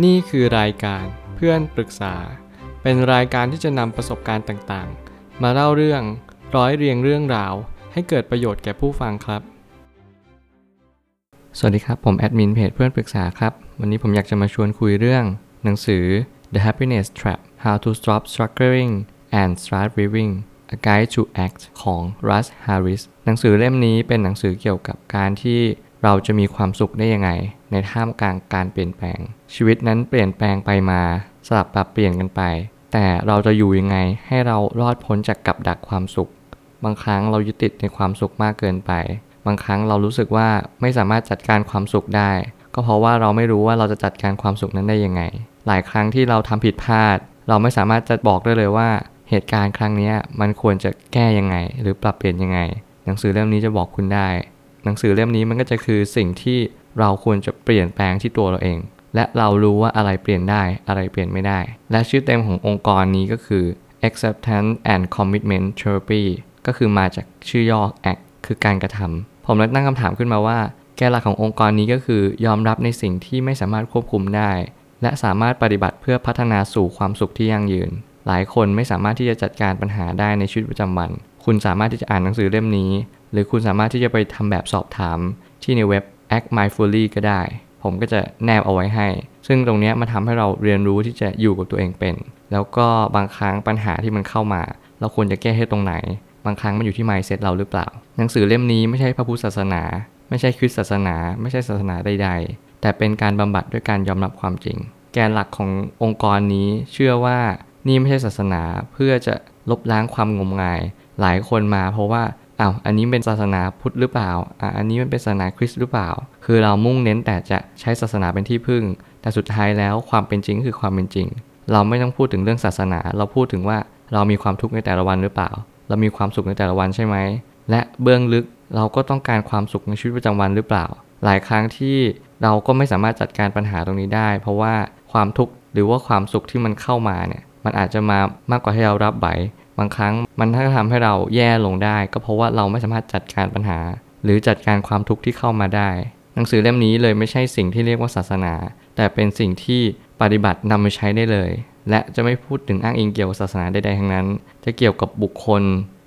นี่คือรายการเพื่อนปรึกษา เป็นรายการที่จะนำประสบการณ์ต่างๆ มาเล่าเรื่องร้อยเรียงเรื่องราว ให้เกิดประโยชน์แก่ผู้ฟังครับ สวัสดีครับ ผมแอดมินเพจเพื่อนปรึกษาครับ วันนี้ผมอยากจะมาชวนคุยเรื่อง หนังสือ The Happiness Trap How to Stop Struggling and Start Living A Guide to Act ของ Russ Harris หนังสือเล่มนี้เป็นหนังสือเกี่ยวกับการที่เราจะมีความสุขได้ยังไง ในท่ามกลางการเปลี่ยนแปลง ชีวิตนั้นเปลี่ยนแปลงไปมา สลับปรับเปลี่ยนกันไป แต่เราจะอยู่ยังไงให้เรารอดพ้นจากกับดักความสุข บางครั้งเรายึดติดในความสุขมากเกินไป บางครั้งเรารู้สึกว่าไม่สามารถจัดการความสุขได้ ก็เพราะว่าเราไม่รู้ว่าเราจะจัดการความสุขนั้นได้ยังไง หลายครั้งที่เราทำผิดพลาด เราไม่สามารถจะบอกได้เลยว่าเหตุการณ์ครั้งนี้มันควรจะแก้ยังไง หรือปรับเปลี่ยนยังไง หนังสือเล่มนี้จะบอกคุณได้ หนังสือเล่มนี้มันก็จะคือสิ่งที่ เราควรจะเปลี่ยนแปลงที่ตัวเราเอง และเรารู้ว่าอะไรเปลี่ยนได้อะไรเปลี่ยนไม่ได้ และชื่อเต็มขององค์กรนี้ก็คือ Acceptance and Commitment Therapy ก็คือมาจากชื่อย่อ ACT คือการกระทำผมเลยตั้งคำถามขึ้นมาว่า แกนหลักขององค์กรนี้ก็คือยอมรับในสิ่งที่ไม่สามารถควบคุมได้ และสามารถปฏิบัติเพื่อพัฒนาสู่ความสุขที่ยั่งยืน หลายคนไม่สามารถที่จะจัดการปัญหาได้ในชีวิตประจำวัน คุณสามารถที่จะอ่านหนังสือเล่มนี้ หรือคุณสามารถที่จะไปทำแบบสอบถามที่ในเว็บ Act Mindfully ก็ได้ ผมก็จะแนบเอาไว้ให้ ซึ่งตรงนี้มาทำให้เราเรียนรู้ที่จะอยู่กับตัวเองเป็น แล้วก็บางครั้งปัญหาที่มันเข้ามา เราควรจะแก้ให้ตรงไหน บางครั้งมันอยู่ที่ mindset เราหรือเปล่า หนังสือเล่มนี้ไม่ใช่พระพุทธศาสนา ไม่ใช่คริสตศาสนา ไม่ใช่ศาสนาใด ๆ แต่เป็นการบำบัดด้วยการยอมรับความจริง แกนหลักขององค์กรนี้เชื่อว่านี่ไม่ใช่ศาสนาเพื่อจะลบล้างความงมงาย หลายคนมาเพราะว่า อ้าวอันนี้เป็นศาสนาพุทธหรือเปล่าอะอันนี้มันเป็นศาสนาคริสต์หรือเปล่า คือเรามุ่งเน้นแต่จะใช้ศาสนาเป็นที่พึ่ง แต่สุดท้ายแล้วความเป็นจริงคือความเป็นจริง เราไม่ต้องพูดถึงเรื่องศาสนา เราพูดถึงว่าเรามีความทุกข์ในแต่ละวันหรือเปล่า เรามีความสุขในแต่ละวันใช่ไหม และเบื้องลึกเราก็ต้องการความสุขในชีวิตประจำวันหรือเปล่า หลายครั้งที่เราก็ไม่สามารถจัดการปัญหาตรงนี้ได้ เพราะว่าความทุกข์หรือว่าความสุขที่มันเข้ามาเนี่ยมันอาจจะมามากกว่าที่เรารับไหว บางครั้งมันถ้าทำให้เราแย่ลงได้ ก็เพราะว่าเราไม่สามารถจัดการปัญหา หรือจัดการความทุกข์ที่เข้ามาได้ หนังสือเล่มนี้เลยไม่ใช่สิ่งที่เรียกว่าศาสนา แต่เป็นสิ่งที่ปฏิบัตินำมาใช้ได้เลย และจะไม่พูดถึงอ้างอิงเกี่ยวกับศาสนาใดๆทั้งนั้น จะเกี่ยวกับบุคคล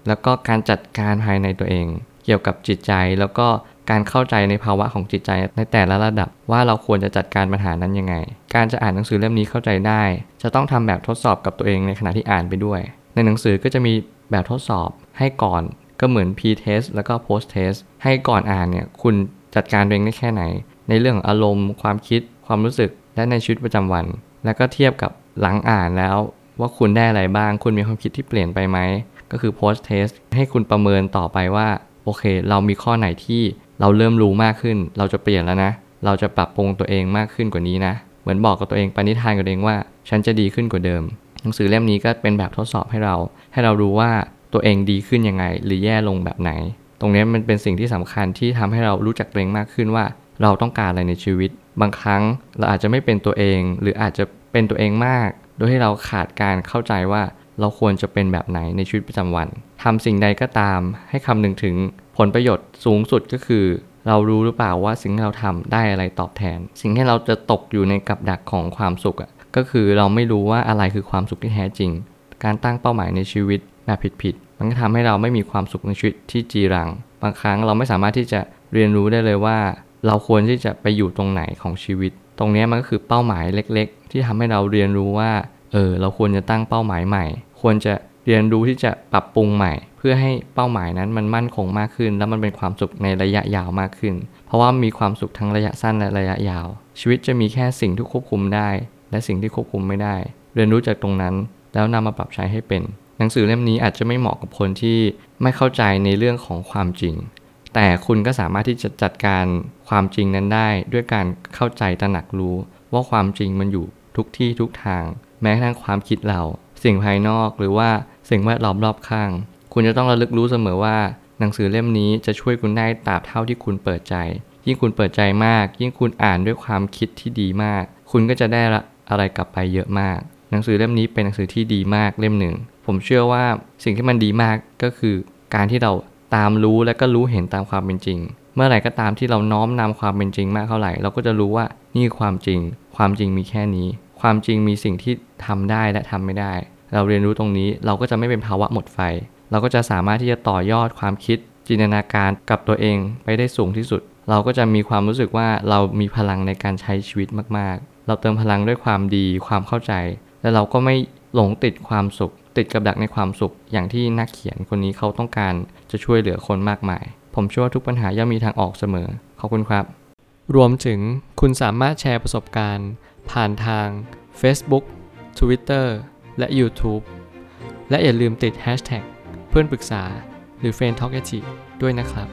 แล้วก็การจัดการภายในตัวเอง เกี่ยวกับจิตใจแล้วก็การเข้าใจในภาวะของจิตใจในแต่ละระดับว่าเราควรจะจัดการปัญหานั้นยังไง การจะอ่านหนังสือเล่มนี้เข้าใจได้ จะต้องทำแบบทดสอบกับตัวเองในขณะที่อ่านไปด้วย ในหนังสือก็จะมีแบบทดสอบให้ก่อนก็เหมือน pre-test แล้วก็ post-test ให้ก่อนอ่านเนี่ยคุณจัดการตัวเองได้แค่ไหน ในเรื่องอารมณ์ ความคิด ความรู้สึก และในชีวิตประจำวัน แล้วก็เทียบกับหลังอ่านแล้ว ว่าคุณได้อะไรบ้าง คุณมีความคิดที่เปลี่ยนไปไหม ก็คือ post test ให้คุณประเมินต่อไปว่า โอเค เรามีข้อไหนที่เราเริ่มรู้มากขึ้น เราจะเปลี่ยนแล้วนะ เราจะปรับปรุงตัวเองมากขึ้นกว่านี้นะ เหมือนบอกกับตัวเองปณิธานกับตัวเองว่า ฉันจะดีขึ้นกว่าเดิม หนังสือเล่มนี้ก็เป็นแบบทดสอบให้เรา ให้เรารู้ว่าตัวเองดีขึ้นยังไง หรือแย่ลงแบบไหน ตรงนี้มันเป็นสิ่งที่สำคัญที่ทำให้เรารู้จักตัวเองมากขึ้นว่า เราต้องการอะไรในชีวิต บางครั้งเราอาจจะไม่เป็นตัวเอง หรืออาจจะเป็นตัวเองมาก โดยที่เราขาดการเข้าใจว่าเราควรจะเป็นแบบไหนในชีวิตประจำวันทำสิ่งใดก็ตาม ให้คำนึงถึงผลประโยชน์สูงสุดก็คือ เรารู้หรือเปล่าว่าสิ่งที่เราทำได้อะไรตอบแทน สิ่งที่เราจะตกอยู่ในกับดักของความสุขอะ ก็คือเราไม่รู้ว่าอะไรคือความสุขที่แท้จริง การตั้งเป้าหมายในชีวิตแบบผิดๆมันก็ทำให้เราไม่มีความสุขในชีวิตที่จีรัง บางครั้งเราไม่สามารถที่จะเรียนรู้ได้เลยว่า เราควรที่จะไปอยู่ตรงไหนของชีวิต ตรงนี้มันก็คือเป้าหมายเล็ก ๆ ที่ทำให้เราเรียนรู้ว่าเออเราควรจะตั้งเป้าหมายใหม่ ควรจะเรียนรู้ที่จะปรับปรุงใหม่ เพื่อให้เป้าหมายนั้นมันมั่นคงมากขึ้น แล้วมันเป็นความสุขในระยะยาวมากขึ้น เพราะว่ามีความสุขทั้งระยะสั้นและระยะยาว ชีวิตจะมีแค่สิ่งที่ควบคุมได้ และสิ่งที่ควบคุมไม่ได้ เรียนรู้จากตรงนั้น แล้วนำมาปรับใช้ให้เป็น หนังสือเล่มนี้อาจจะไม่เหมาะกับคนที่ไม่เข้าใจในเรื่องของความจริง แต่คุณก็สามารถที่จะจัดการความจริงนั้นได้ ด้วยการเข้าใจตระหนักรู้ ว่าความจริงมันอยู่ทุกที่ทุกทาง แม้กระทั่งความคิดเรา สิ่งภายนอกหรือว่าสิ่งแวดล้อมรอบข้าง คุณจะต้องระลึกรู้เสมอว่า หนังสือเล่มนี้จะช่วยคุณได้ตราบเท่าที่คุณเปิดใจ ยิ่งคุณเปิดใจมาก ยิ่งคุณอ่านด้วยความคิดที่ดีมาก คุณก็จะได้ อะไรกลับไปเยอะมาก หนังสือเล่มนี้เป็นหนังสือที่ดีมากเล่มหนึ่ง ผมเชื่อว่าสิ่งที่มันดีมากก็คือการที่เราตามรู้และก็รู้เห็นตามความเป็นจริง เมื่อไหร่ก็ตามที่เราน้อมนำความเป็นจริงมากเท่าไหร่ เราก็จะรู้ว่านี่คือความจริง ความจริงมีแค่นี้ ความจริงมีสิ่งที่ทำได้และทำไม่ได้ เราเรียนรู้ตรงนี้เราก็จะไม่เป็นภาวะหมดไฟ เราก็จะสามารถที่จะต่อยอดความคิด จินตนาการกับตัวเองไปได้สูงที่สุด เราก็จะมีความรู้สึกว่าเรามีพลังในการใช้ชีวิตมากๆ เราเติมพลังด้วยความดีความเข้าใจ และเราก็ไม่หลงติดความสุข ติดกับดักในความสุข อย่างที่นักเขียนคนนี้เขาต้องการจะช่วยเหลือคนมากมาย ผมเชื่อว่าทุกปัญหาย่อมมีทางออกเสมอ ขอบคุณครับ รวมถึงคุณสามารถแชร์ประสบการณ์ ผ่านทาง Facebook Twitter และ YouTube และอย่าลืมติด Hashtag เพื่อนปรึกษาหรือ f r ร e n d Talk ด้วยนะครับ